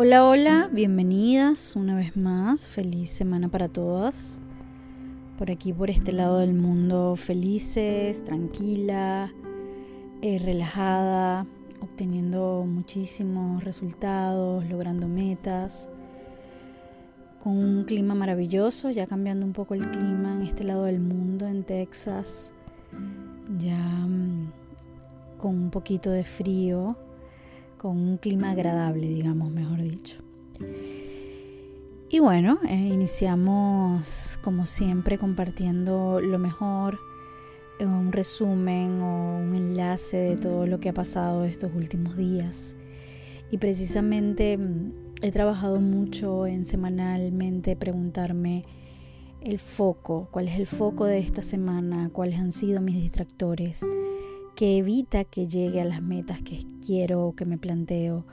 Hola, hola, bienvenidas una vez más. Feliz semana para todas. Por aquí, por este lado del mundo, felices, tranquila, eh, relajada, obteniendo muchísimos resultados, logrando metas, con un clima maravilloso, ya cambiando un poco el clima en este lado del mundo, en Texas, ya mm, con un poquito de frío con un clima agradable, digamos, mejor dicho. Y bueno, eh, iniciamos como siempre compartiendo lo mejor, un resumen o un enlace de todo lo que ha pasado estos últimos días. Y precisamente mm, he trabajado mucho en semanalmente preguntarme el foco, cuál es el foco de esta semana, cuáles han sido mis distractores, que evita que llegue a las metas que quiero o que me planteo,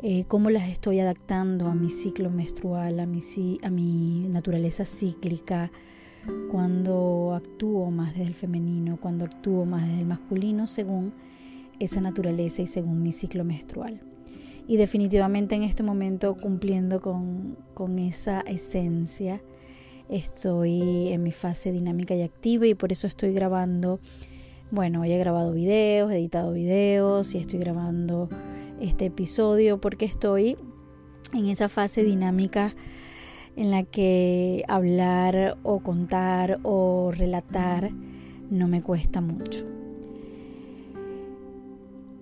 eh, cómo las estoy adaptando a mi ciclo menstrual, a mi, naturaleza cíclica, cuando actúo más desde el femenino, cuando actúo más desde el masculino, según esa naturaleza y según mi ciclo menstrual. Y definitivamente en este momento cumpliendo con esa esencia, estoy en mi fase dinámica y activa y por eso estoy grabando bueno, hoy he grabado videos, he editado videos y estoy grabando este episodio porque estoy en esa fase dinámica en la que hablar o contar o relatar no me cuesta mucho.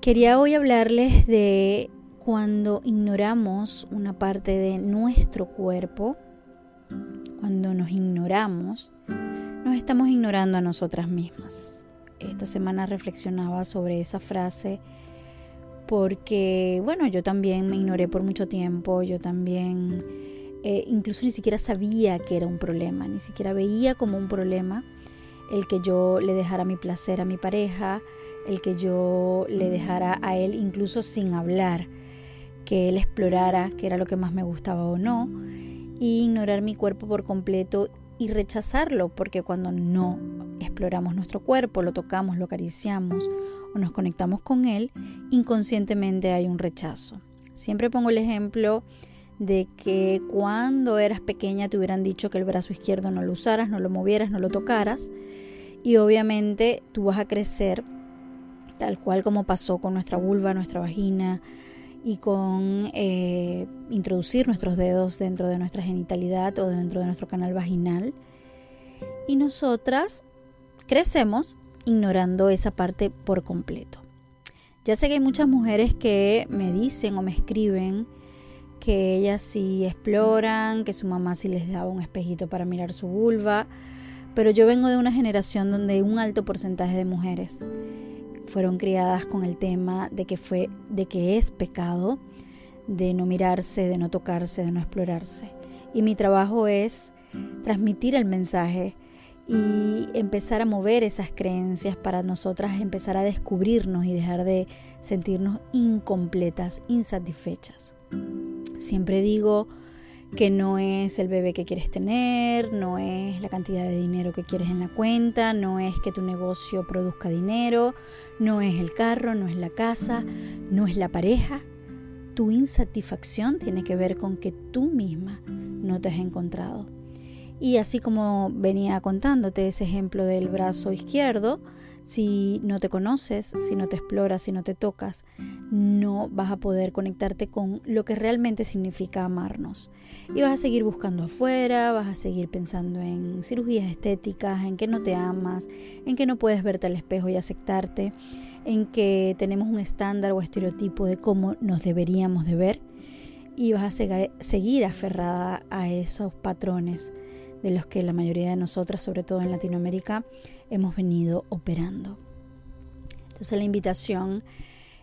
Quería hoy hablarles de cuando ignoramos una parte de nuestro cuerpo, cuando nos ignoramos, nos estamos ignorando a nosotras mismas esta semana reflexionaba sobre esa frase porque, bueno, yo también me ignoré por mucho tiempo, yo también eh, incluso ni siquiera sabía que era un problema, ni siquiera veía como un problema el que yo le dejara mi placer a mi pareja, el que yo le dejara a él incluso sin hablar, que él explorara qué era lo que más me gustaba o no, y ignorar mi cuerpo por completo y rechazarlo, porque cuando no exploramos nuestro cuerpo, lo tocamos, lo acariciamos o nos conectamos con él, inconscientemente hay un rechazo. Siempre pongo el ejemplo de que cuando eras pequeña te hubieran dicho que el brazo izquierdo no lo usaras, no lo movieras, no lo tocaras, y obviamente tú vas a crecer tal cual como pasó con nuestra vulva, nuestra vagina, y con eh, introducir nuestros dedos dentro de nuestra genitalidad o dentro de nuestro canal vaginal. Y nosotras crecemos ignorando esa parte por completo. Ya sé que hay muchas mujeres que me dicen o me escriben que ellas sí exploran, que su mamá sí les daba un espejito para mirar su vulva, pero yo vengo de una generación donde un alto porcentaje de mujeres fueron criadas con el tema de que fue de que es pecado, de no mirarse, de no tocarse, de no explorarse. Y mi trabajo es transmitir el mensaje y empezar a mover esas creencias para nosotras empezar a descubrirnos y dejar de sentirnos incompletas, insatisfechas. Siempre digo que no es el bebé que quieres tener, no es la cantidad de dinero que quieres en la cuenta, no es que tu negocio produzca dinero, no es el carro, no es la casa, no es la pareja. Tu insatisfacción tiene que ver con que tú misma no te has encontrado. Y así como venía contándote ese ejemplo del brazo izquierdo, si no te conoces, si no te exploras, si no te tocas, no vas a poder conectarte con lo que realmente significa amarnos. Y vas a seguir buscando afuera, vas a seguir pensando en cirugías estéticas, en que no te amas, en que no puedes verte al espejo y aceptarte, en que tenemos un estándar o estereotipo de cómo nos deberíamos de ver y vas a seguir aferrada a esos patrones de los que la mayoría de nosotras, sobre todo en Latinoamérica, hemos venido operando. Entonces la invitación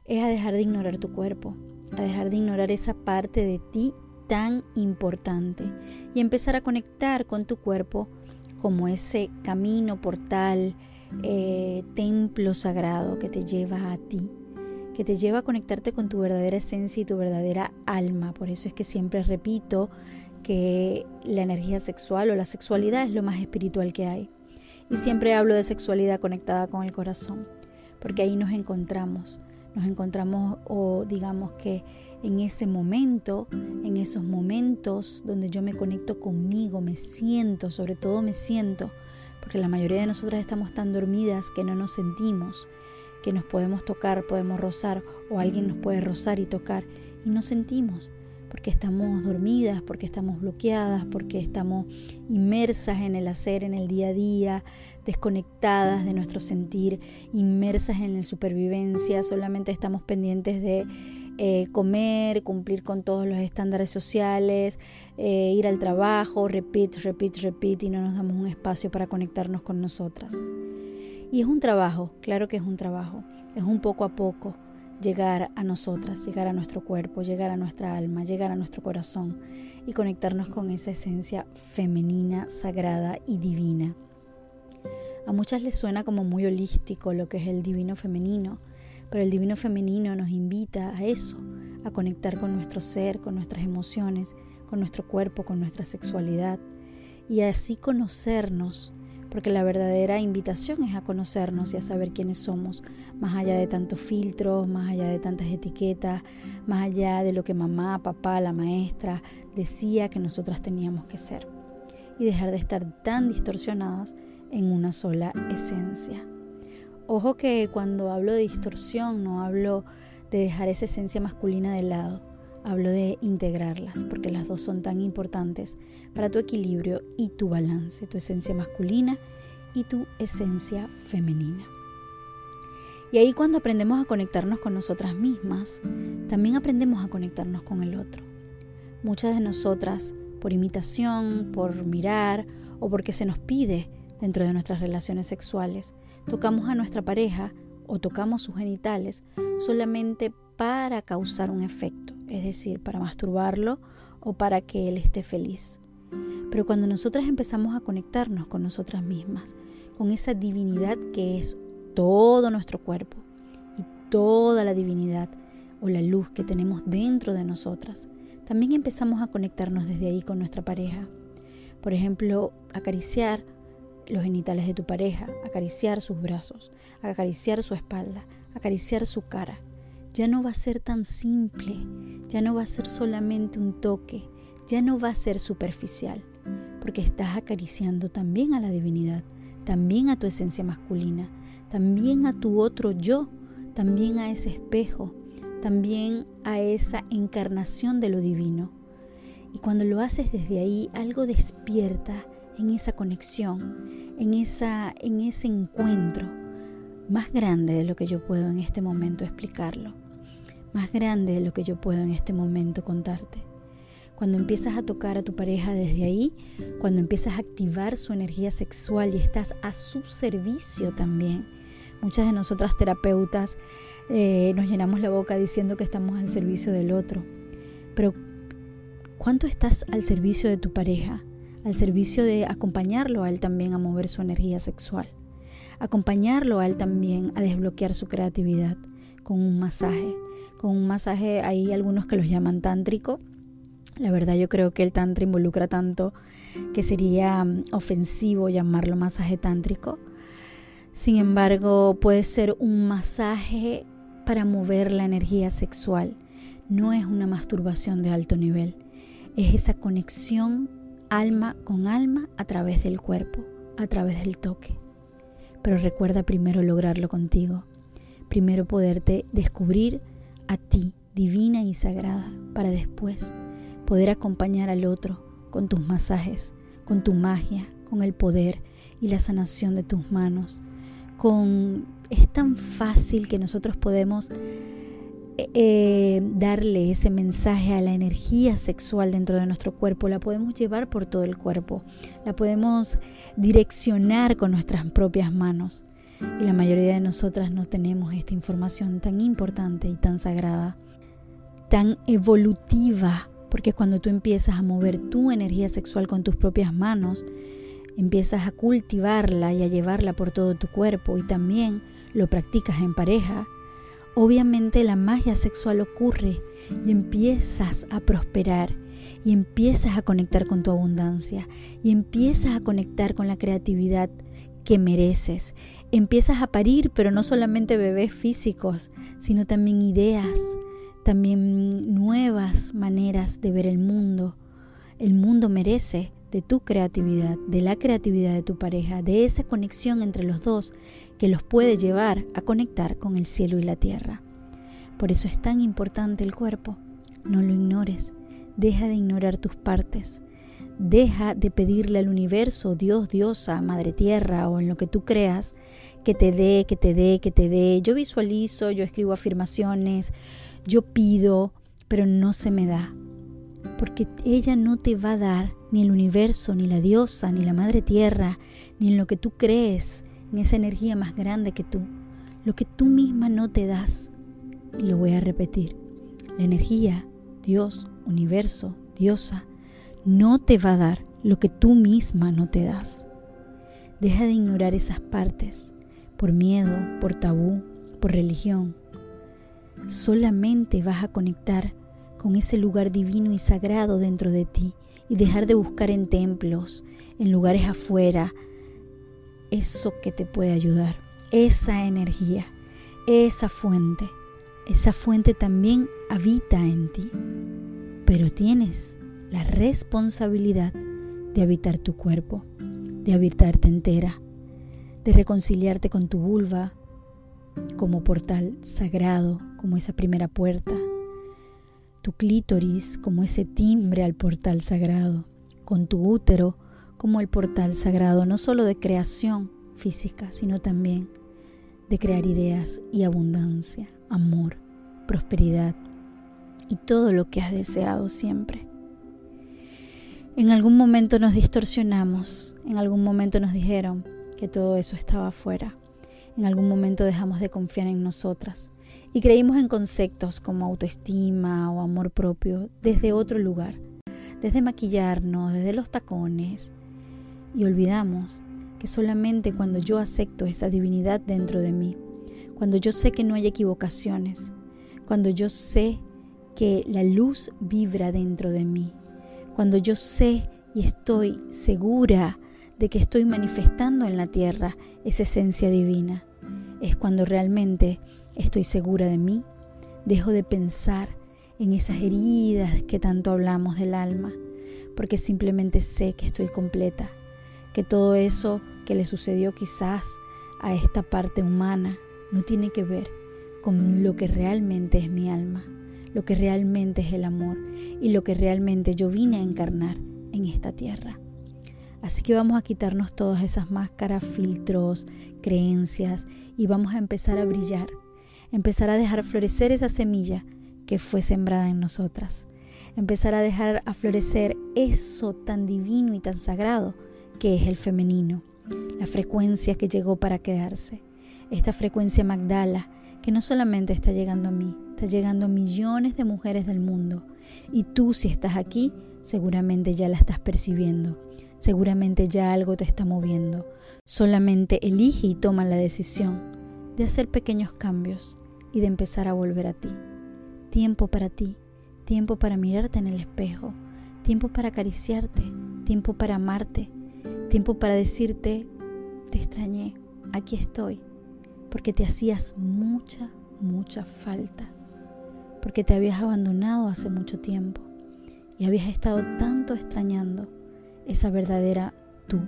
es a dejar de ignorar tu cuerpo, a dejar de ignorar esa parte de ti tan importante y empezar a conectar con tu cuerpo como ese camino, portal, eh, templo sagrado que te lleva a ti, que te lleva a conectarte con tu verdadera esencia y tu verdadera alma. Por eso es que siempre repito que la energía sexual o la sexualidad es lo más espiritual que hay. Y siempre hablo de sexualidad conectada con el corazón, porque ahí nos encontramos, nos encontramos o digamos que en ese momento, en esos momentos donde yo me conecto conmigo, me siento, sobre todo me siento, porque la mayoría de nosotras estamos tan dormidas que no nos sentimos, que nos podemos tocar, podemos rozar o alguien nos puede rozar y tocar y no sentimos porque estamos dormidas, porque estamos bloqueadas, porque estamos inmersas en el hacer, en el día a día, desconectadas de nuestro sentir, inmersas en la supervivencia, solamente estamos pendientes de eh, comer, cumplir con todos los estándares sociales, eh, ir al trabajo, repeat, repeat, repeat, y no nos damos un espacio para conectarnos con nosotras. Y es un trabajo, claro que es un trabajo, es un poco a poco llegar a nosotras, llegar a nuestro cuerpo, llegar a nuestra alma, llegar a nuestro corazón y conectarnos con esa esencia femenina, sagrada y divina. A muchas les suena como muy holístico lo que es el divino femenino, pero el divino femenino nos invita a eso, a conectar con nuestro ser, con nuestras emociones, con nuestro cuerpo, con nuestra sexualidad y así conocernos porque la verdadera invitación es a conocernos y a saber quiénes somos, más allá de tantos filtros, más allá de tantas etiquetas, más allá de lo que mamá, papá, la maestra decía que nosotras teníamos que ser, y dejar de estar tan distorsionadas en una sola esencia. Ojo que cuando hablo de distorsión no hablo de dejar esa esencia masculina de lado, hablo de integrarlas, porque las dos son tan importantes para tu equilibrio y tu balance, tu esencia masculina y tu esencia femenina. Y ahí cuando aprendemos a conectarnos con nosotras mismas, también aprendemos a conectarnos con el otro. Muchas de nosotras, por imitación, por mirar o porque se nos pide dentro de nuestras relaciones sexuales, tocamos a nuestra pareja o tocamos sus genitales solamente para causar un efecto, es decir, para masturbarlo o para que él esté feliz. Pero cuando nosotras empezamos a conectarnos con nosotras mismas, con esa divinidad que es todo nuestro cuerpo y toda la divinidad o la luz que tenemos dentro de nosotras, también empezamos a conectarnos desde ahí con nuestra pareja. Por ejemplo, acariciar los genitales de tu pareja, acariciar sus brazos, acariciar su espalda, acariciar su cara, ya no va a ser tan simple, ya no va a ser solamente un toque, ya no va a ser superficial, porque estás acariciando también a la divinidad, también a tu esencia masculina, también a tu otro yo, también a ese espejo, también a esa encarnación de lo divino. Y cuando lo haces desde ahí, algo despierta en esa conexión, en, esa, en ese encuentro más grande de lo que yo puedo en este momento explicarlo más grande de lo que yo puedo en este momento contarte. Cuando empiezas a tocar a tu pareja desde ahí, cuando empiezas a activar su energía sexual y estás a su servicio también. Muchas de nosotras terapeutas eh, nos llenamos la boca diciendo que estamos al servicio del otro. Pero ¿cuánto estás al servicio de tu pareja? Al servicio de acompañarlo a él también a mover su energía sexual. Acompañarlo a él también a desbloquear su creatividad con un masaje con un masaje, hay algunos que los llaman tántrico. La verdad yo creo que el tantra involucra tanto que sería mm, ofensivo llamarlo masaje tántrico. Sin embargo, puede ser un masaje para mover la energía sexual. No es una masturbación de alto nivel. Es esa conexión alma con alma a través del cuerpo, a través del toque. Pero recuerda primero lograrlo contigo. Primero poderte descubrir a ti, divina y sagrada, para después poder acompañar al otro con tus masajes, con tu magia, con el poder y la sanación de tus manos. Con es tan fácil que nosotros podemos eh, eh, darle ese mensaje a la energía sexual dentro de nuestro cuerpo, la podemos llevar por todo el cuerpo, la podemos direccionar con nuestras propias manos. Y la mayoría de nosotras no tenemos esta información tan importante y tan sagrada, tan evolutiva, porque cuando tú empiezas a mover tu energía sexual con tus propias manos, empiezas a cultivarla y a llevarla por todo tu cuerpo y también lo practicas en pareja, obviamente la magia sexual ocurre y empiezas a prosperar y empiezas a conectar con tu abundancia y empiezas a conectar con la creatividad que mereces. Empiezas a parir, pero no solamente bebés físicos, sino también ideas, también nuevas maneras de ver el mundo. El mundo merece de tu creatividad, de la creatividad de tu pareja, de esa conexión entre los dos que los puede llevar a conectar con el cielo y la tierra. Por eso es tan importante el cuerpo. No lo ignores. Deja de ignorar tus partes. Deja de pedirle al universo, Dios, diosa, Madre Tierra o en lo que tú creas, que te dé, que te dé, que te dé. Yo visualizo, yo escribo afirmaciones, yo pido, pero no se me da. Porque ella no te va a dar ni el universo, ni la diosa, ni la Madre Tierra, ni en lo que tú crees, en esa energía más grande que tú. Lo que tú misma no te das. Y lo voy a repetir. La energía, Dios, universo, diosa, no te va a dar lo que tú misma no te das. Deja de ignorar esas partes por miedo, por tabú, por religión. Solamente vas a conectar con ese lugar divino y sagrado dentro de ti y dejar de buscar en templos, en lugares afuera, eso que te puede ayudar, esa energía, esa fuente. Esa fuente también habita en ti, pero tienes la responsabilidad de habitar tu cuerpo, de habitarte entera, de reconciliarte con tu vulva como portal sagrado, como esa primera puerta, tu clítoris como ese timbre al portal sagrado, con tu útero como el portal sagrado, no solo de creación física, sino también de crear ideas y abundancia, amor, prosperidad y todo lo que has deseado siempre. En algún momento nos distorsionamos, en algún momento nos dijeron que todo eso estaba afuera, en algún momento dejamos de confiar en nosotras y creímos en conceptos como autoestima o amor propio desde otro lugar, desde maquillarnos, desde los tacones, y olvidamos que solamente cuando yo acepto esa divinidad dentro de mí, cuando yo sé que no hay equivocaciones, cuando yo sé que la luz vibra dentro de mí, cuando yo sé y estoy segura de que estoy manifestando en la tierra esa esencia divina, es cuando realmente estoy segura de mí, dejo de pensar en esas heridas que tanto hablamos del alma, porque simplemente sé que estoy completa, que todo eso que le sucedió quizás a esta parte humana no tiene que ver con lo que realmente es mi alma lo que realmente es el amor y lo que realmente yo vine a encarnar en esta tierra. Así que vamos a quitarnos todas esas máscaras, filtros, creencias y vamos a empezar a brillar, empezar a dejar florecer esa semilla que fue sembrada en nosotras, empezar a dejar a florecer eso tan divino y tan sagrado que es el femenino, la frecuencia que llegó para quedarse, esta frecuencia Magdala que no solamente está llegando a mí, está llegando a millones de mujeres del mundo. Y tú si estás aquí, seguramente ya la estás percibiendo. Seguramente ya algo te está moviendo. Solamente elige y toma la decisión de hacer pequeños cambios y de empezar a volver a ti. Tiempo para ti, tiempo para mirarte en el espejo, tiempo para acariciarte, tiempo para amarte, tiempo para decirte, te extrañé, aquí estoy, porque te hacías mucha, mucha falta, porque te habías abandonado hace mucho tiempo y habías estado tanto extrañando esa verdadera tú,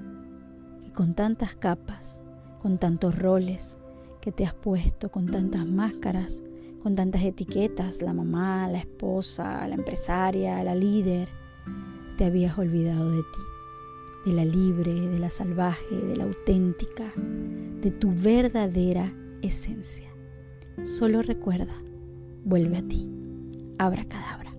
que con tantas capas, con tantos roles que te has puesto, con tantas máscaras, con tantas etiquetas, la mamá, la esposa, la empresaria, la líder, te habías olvidado de ti, de la libre, de la salvaje, de la auténtica, de tu verdadera esencia. Solo recuerda, vuelve a ti. Abra cadabra.